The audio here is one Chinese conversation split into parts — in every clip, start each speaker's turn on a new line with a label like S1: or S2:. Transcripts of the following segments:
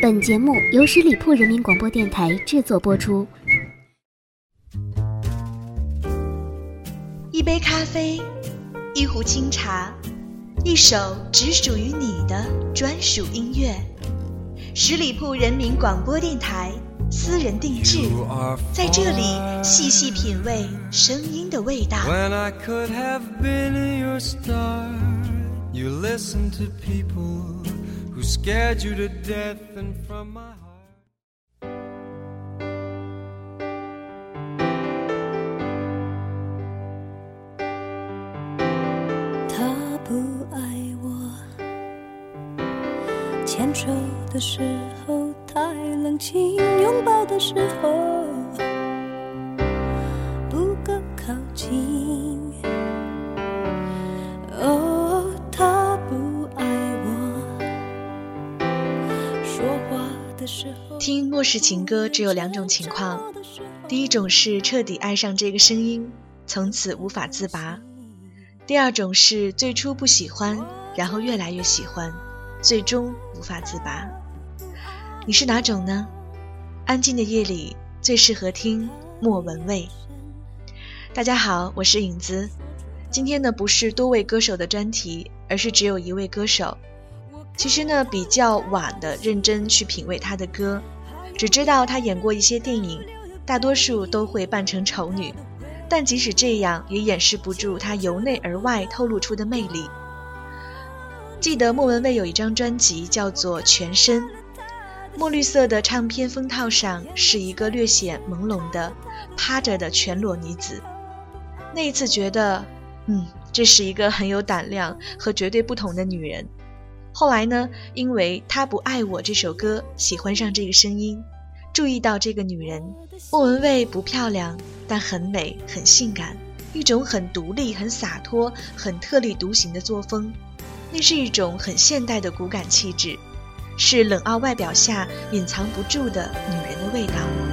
S1: 本节目由十里铺人民广播电台制作播出。
S2: 一杯咖啡，一壶清茶，一首只属于你的专属音乐。十里铺人民广播电台私人定制，在这里细细品味声音的味道。You listen to people who scared you to death and from my heart
S3: 他不爱我牵手的时候太冷清拥抱的时候不够靠近
S2: 听末世情歌只有两种情况，第一种是彻底爱上这个声音，从此无法自拔；第二种是最初不喜欢，然后越来越喜欢，最终无法自拔。你是哪种呢？安静的夜里最适合听莫文蔚。大家好，我是影子。今天呢不是多位歌手的专题，而是只有一位歌手。其实呢，比较晚的认真去品味他的歌，只知道他演过一些电影，大多数都会扮成丑女，但即使这样，也掩饰不住他由内而外透露出的魅力。记得莫文蔚有一张专辑叫做《全身》，墨绿色的唱片封套上是一个略显朦胧的趴着的全裸女子。那一次觉得，嗯，这是一个很有胆量和绝对不同的女人。后来呢？因为他不爱我这首歌，喜欢上这个声音，注意到这个女人。莫文蔚不漂亮，但很美，很性感，一种很独立、很洒脱、很特立独行的作风。那是一种很现代的骨感气质，是冷傲外表下隐藏不住的女人的味道。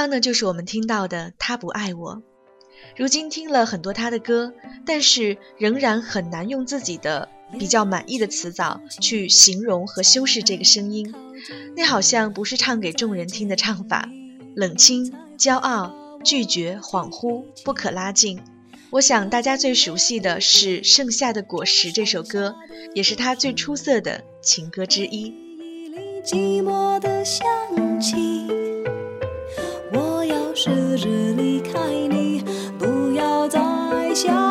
S2: 刚呢，就是我们听到的他不爱我。如今听了很多他的歌，但是仍然很难用自己的比较满意的词藻去形容和修饰这个声音。那好像不是唱给众人听的唱法，冷清、骄傲、拒绝、恍惚、不可拉近。我想大家最熟悉的是《盛夏的果实》这首歌，也是他最出色的情歌之一。
S3: 寂寞的香气。试着离开你，不要再想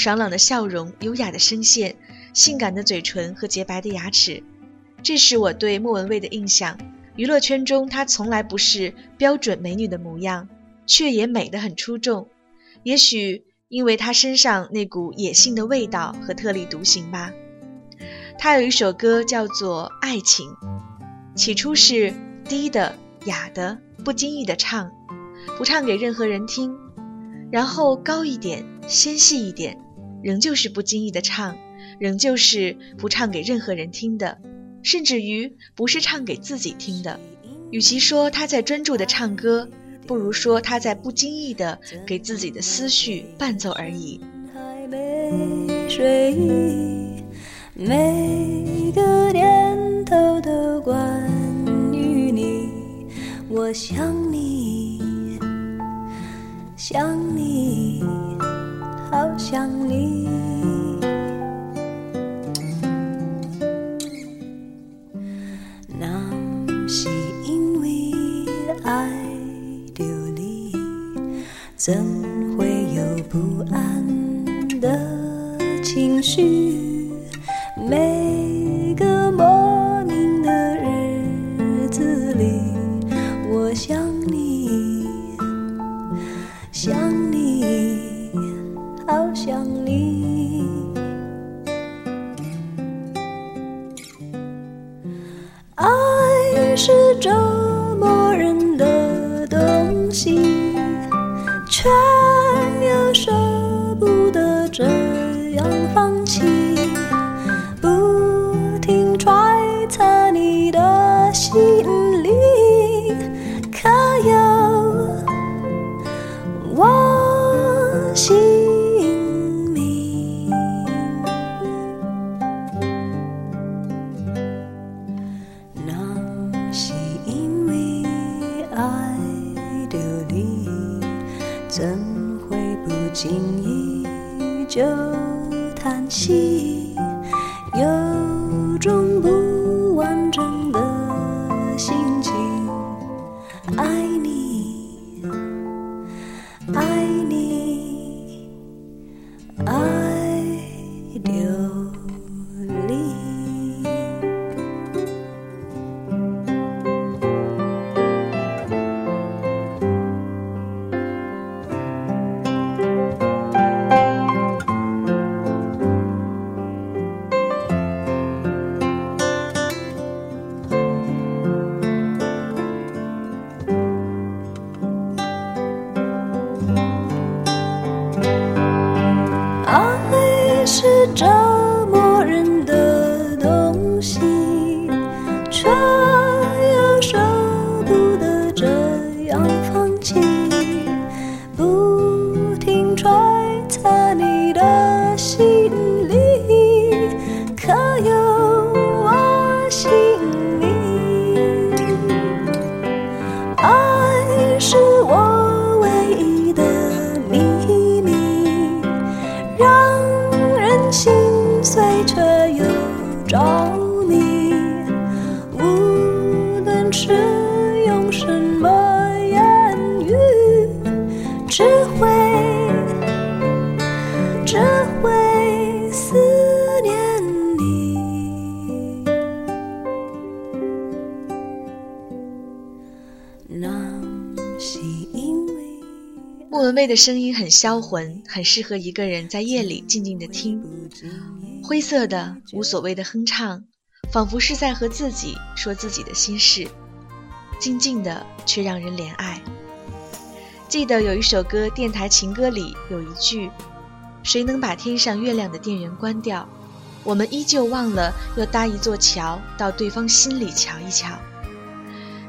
S2: 爽朗的笑容、优雅的声线、性感的嘴唇和洁白的牙齿，这是我对莫文蔚的印象。娱乐圈中，她从来不是标准美女的模样，却也美得很出众。也许因为她身上那股野性的味道和特立独行吧。她有一首歌叫做《爱情》，起初是低的、哑的，不经意的唱，不唱给任何人听。然后高一点，纤细一点，仍旧是不经意的唱，仍旧是不唱给任何人听的，甚至于不是唱给自己听的。与其说他在专注的唱歌，不如说他在不经意的给自己的思绪伴奏而已。
S3: 睡意，每个念头都关于你，我想你，想你，好想你。那是因为爱着你。怎会有不安的情绪？不经意就叹息，有种不样放的
S2: 声音很销魂，很适合一个人在夜里静静的听。灰色的、无所谓的哼唱，仿佛是在和自己说自己的心事，静静的却让人怜爱。记得有一首歌《电台情歌》里有一句：“谁能把天上月亮的电源关掉？我们依旧忘了要搭一座桥，到对方心里瞧一瞧。”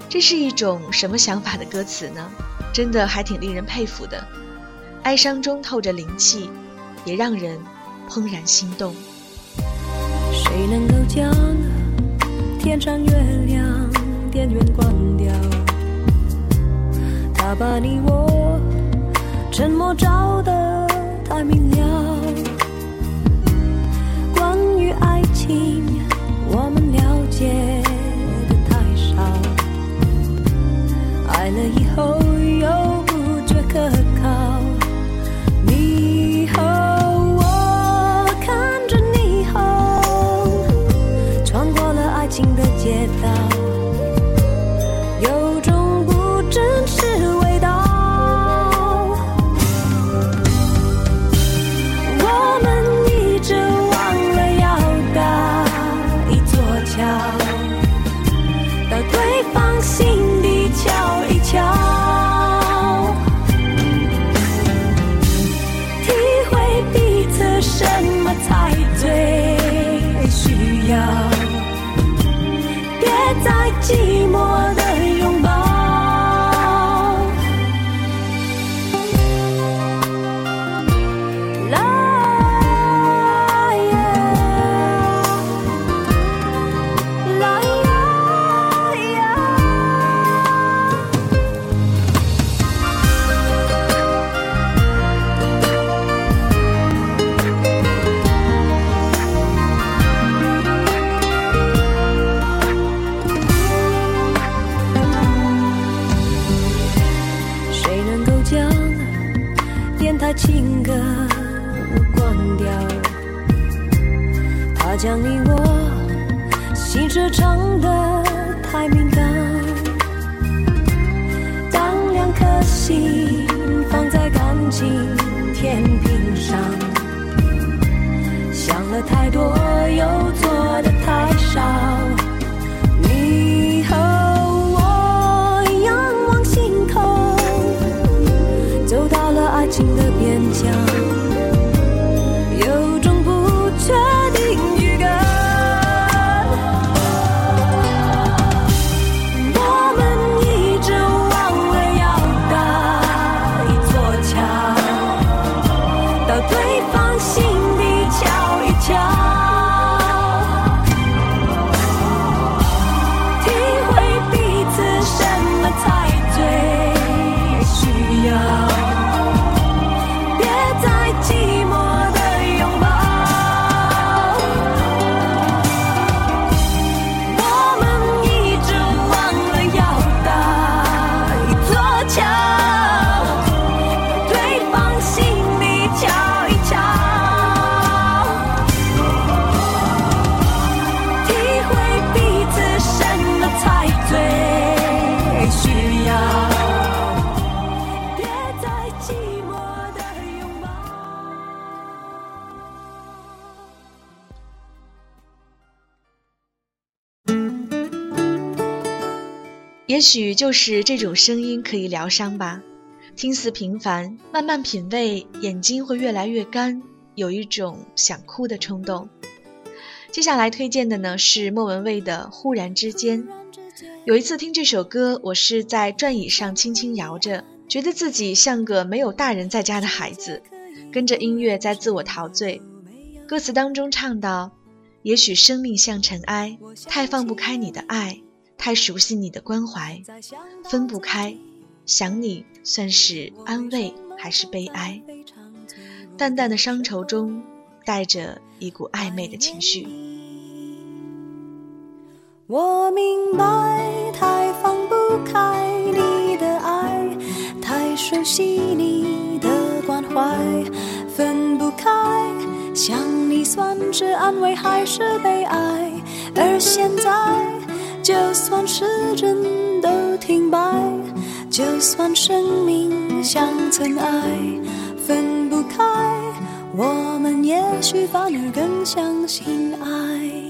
S2: 这是一种什么想法的歌词呢？真的还挺令人佩服的，哀伤中透着灵气，也让人怦然心动。
S3: 谁能够将天上月亮电源关掉？它把你我沉默照得太明了。关于爱情，我们了解的太少。爱了以后又不觉可
S2: 也许就是这种声音可以疗伤吧。听似平凡，慢慢品味，眼睛会越来越干，有一种想哭的冲动。接下来推荐的呢是莫文蔚的《忽然之间》。有一次听这首歌，我是在转椅上轻轻摇着，觉得自己像个没有大人在家的孩子，跟着音乐在自我陶醉。歌词当中唱到：“也许生命像尘埃，太放不开你的爱，太熟悉你的关怀，分不开。想你算是安慰还是悲哀？淡淡的伤愁中，带着一股暧昧的情绪。”
S3: 我明白，太放不开你的爱，太熟悉你的关怀，分不开。想你算是安慰还是悲哀？而现在，就算时针都停摆，就算生命像尘埃，分不开，我们也许反而更相信爱。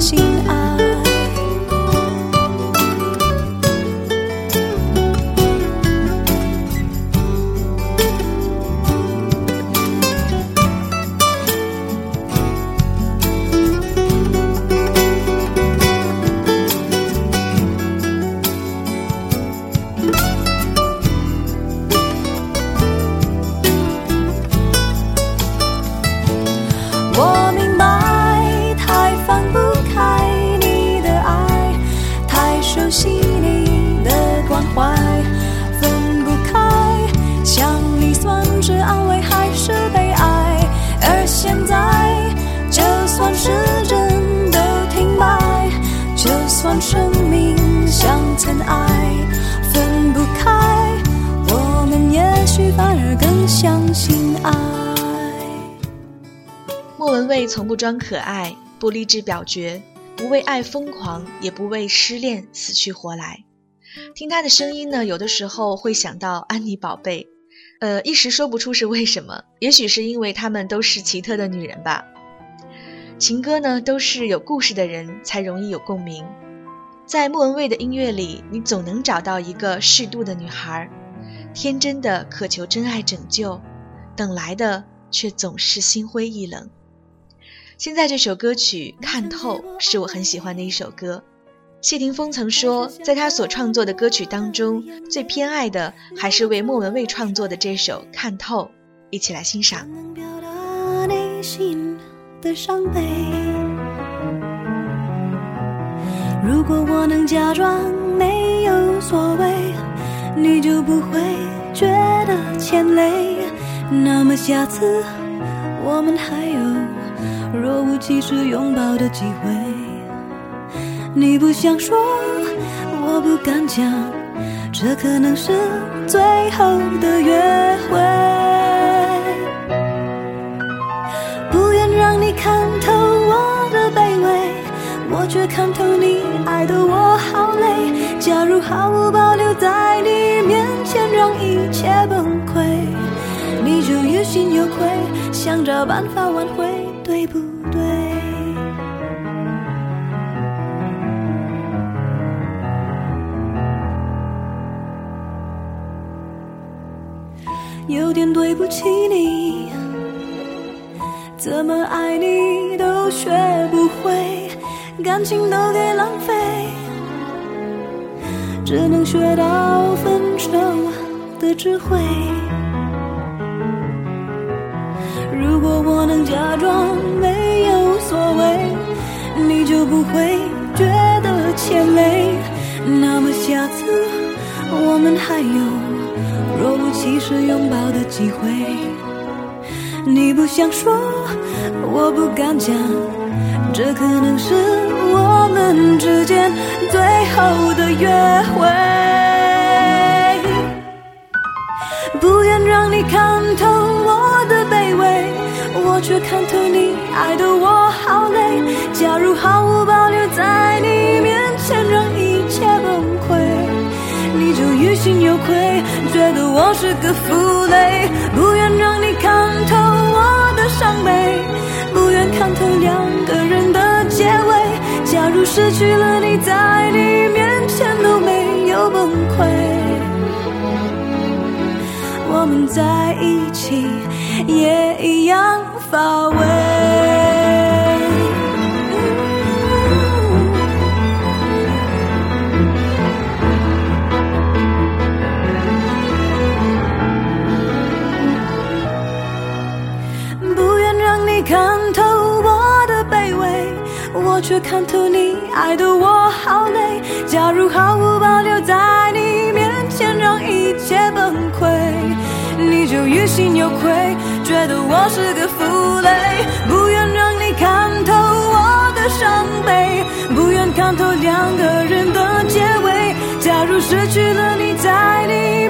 S3: 心安。
S2: 莫文蔚从不装可爱，不励志表决，不为爱疯狂，也不为失恋死去活来。听她的声音呢，有的时候会想到安妮宝贝，呃，一时说不出是为什么，也许是因为她们都是奇特的女人吧。情歌呢，都是有故事的人才容易有共鸣。在莫文蔚的音乐里，你总能找到一个适度的女孩，天真的渴求真爱拯救，等来的却总是心灰意冷。现在这首歌曲《看透》是我很喜欢的一首歌。谢霆锋曾说，在他所创作的歌曲当中，最偏爱的还是为莫文蔚创作的这首《看透》，一起来欣赏。
S3: 如果我能假装没有所谓，你就不会觉得欠累。那么下次我们还有。若无其事拥抱的机会，你不想说，我不敢讲，这可能是最后的约会。不愿让你看透我的卑微，我却看透你爱的我好累。假如毫无保留在你面前让一切崩溃，你就于心有愧，想找办法挽回。对不对？有点对不起你，怎么爱你都学不会，感情都给浪费，只能学到分手的智慧。我能假装没有所谓，你就不会觉得牵累。那么下次我们还有若无其事拥抱的机会。你不想说，我不敢讲，这可能是我们之间最后的约会。不愿让你看透我的，我却看透你爱的我好累。假如毫无保留在你面前让一切崩溃，你就于心有愧，觉得我是个负累。不愿让你看透我的伤悲，不愿看透两个人的结尾。假如失去了你，在你面前都没有崩溃。我们在一起也一样乏味。不愿让你看透我的卑微，我却看透你爱的我好累。假如毫无保留在你面前让一切崩溃，于心有愧，觉得我是个负累。不愿让你看透我的伤悲，不愿看透两个人的结尾。假如失去了你，在你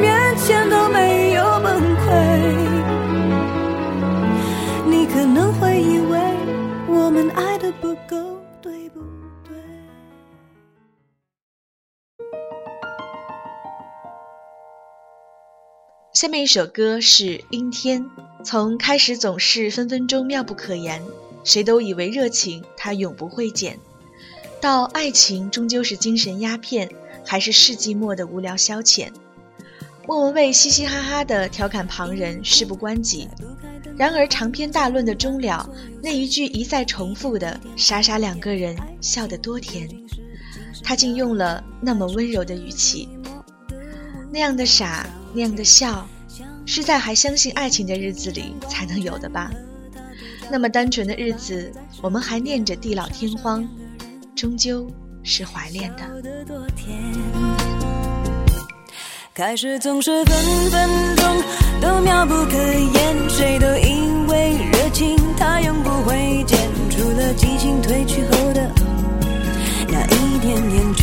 S2: 下面一首歌是《阴天》，从开始总是分分钟妙不可言，谁都以为热情它永不会减，到爱情终究是精神鸦片，还是世纪末的无聊消遣。莫文蔚嘻嘻哈哈的调侃旁人事不关己，然而长篇大论的终了，那一句一再重复的“傻傻两个人笑得多甜”，他竟用了那么温柔的语气，那样的傻，那样的笑，是在还相信爱情的日子里才能有的吧？那么单纯的日子，我们还念着地老天荒，终究是怀恋的。
S3: 开始总是分分钟都妙不可言，谁都以为热情它永不会减，除了激情褪去后的那一点点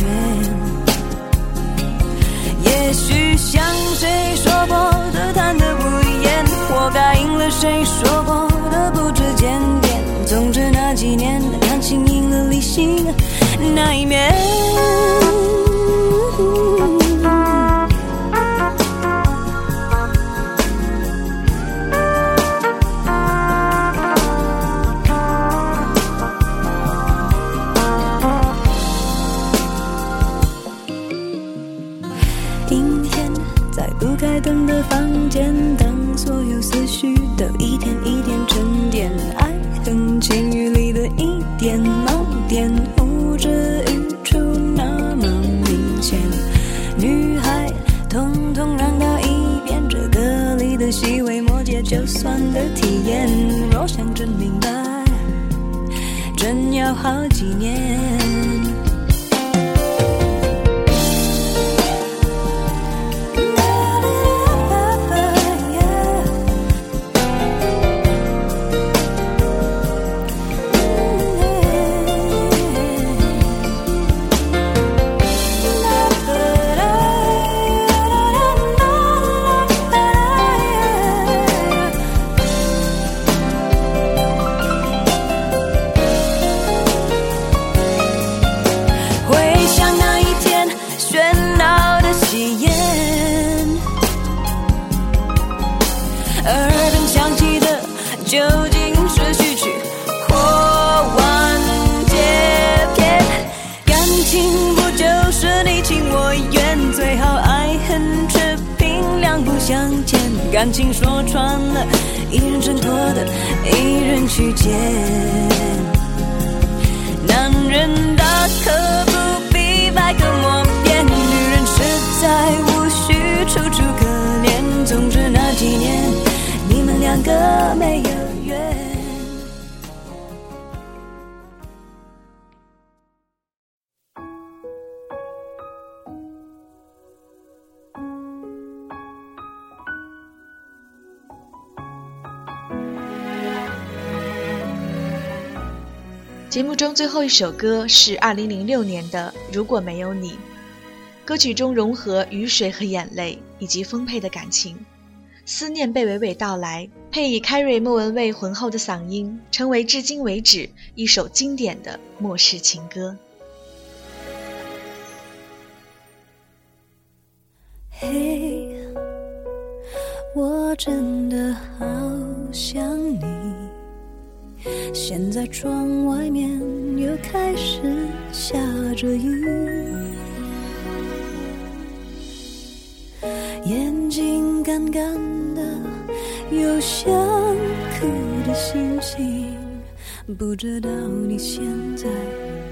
S3: 像谁说过的贪得无厌，活该应了谁说过的不知检点。总之那几年感情赢了理性那一面。灯的房间，当所有思绪都一点一点沉感情说穿了，一人挣脱的，一人去捡。男人大可不必百口莫辩，女人实在无需楚楚可怜。总之那几年，你们两个没有
S2: 节目中最后一首歌是2006年的《如果没有你》，歌曲中融合雨水和眼泪以及丰沛的感情，思念被娓娓道来，配以凯瑞莫文蔚浑厚的嗓音，成为至今为止一首经典的末世情歌。
S3: 嘿，我真的好想你。现在窗外面又开始下着雨，眼睛干干的，有想哭的心情，不知道你现在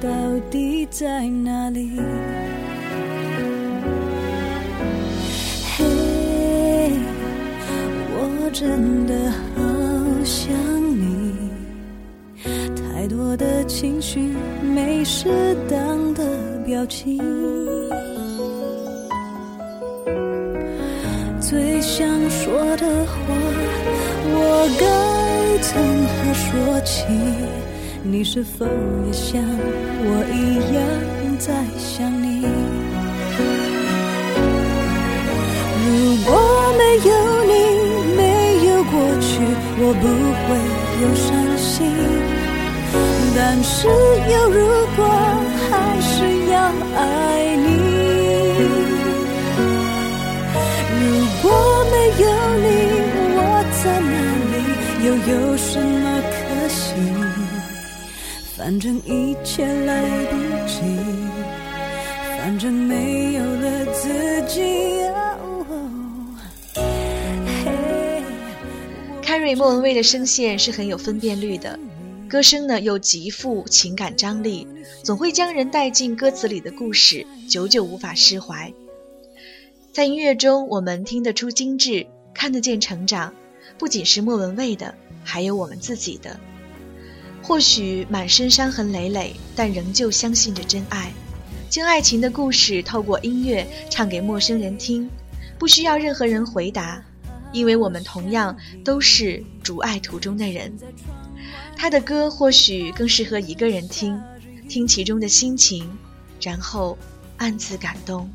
S3: 到底在哪里？嘿，我真的情绪，没适当的表情。最想说的话，我该从何说起？你是否也像我一样在想你？如果没有你，没有过去，我不会有伤心。但是有如果，还是要爱你。如果没有你，我在哪里，又有什么可惜？反正一切来不及，反正没有了自己。
S2: 凯瑞莫文蔚的声线是很有分辨率的。歌声呢又极富情感张力，总会将人带进歌词里的故事，久久无法释怀。在音乐中，我们听得出精致，看得见成长，不仅是莫文蔚的，还有我们自己的。或许满身伤痕累累，但仍旧相信着真爱，将爱情的故事透过音乐唱给陌生人听，不需要任何人回答，因为我们同样都是逐爱途中的人。他的歌或许更适合一个人听，听其中的心情，然后暗自感动。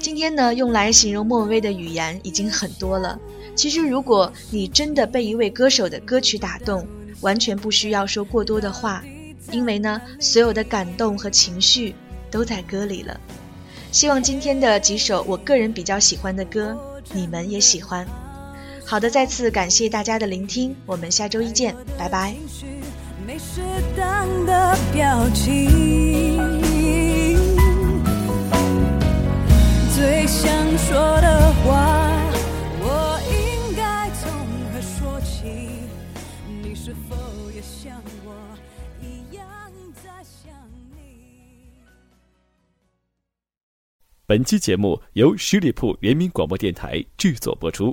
S2: 今天呢，用来形容莫文蔚的语言已经很多了。其实，如果你真的被一位歌手的歌曲打动，完全不需要说过多的话，因为呢，所有的感动和情绪都在歌里了。希望今天的几首我个人比较喜欢的歌，你们也喜欢。好的，再次感谢大家的聆听，我们下周一见，拜拜。没适当的表情，最想说的话，我应该从何说起？你是否也像我一样在想你？
S4: 本期节目由十里铺人民广播电台制作播出。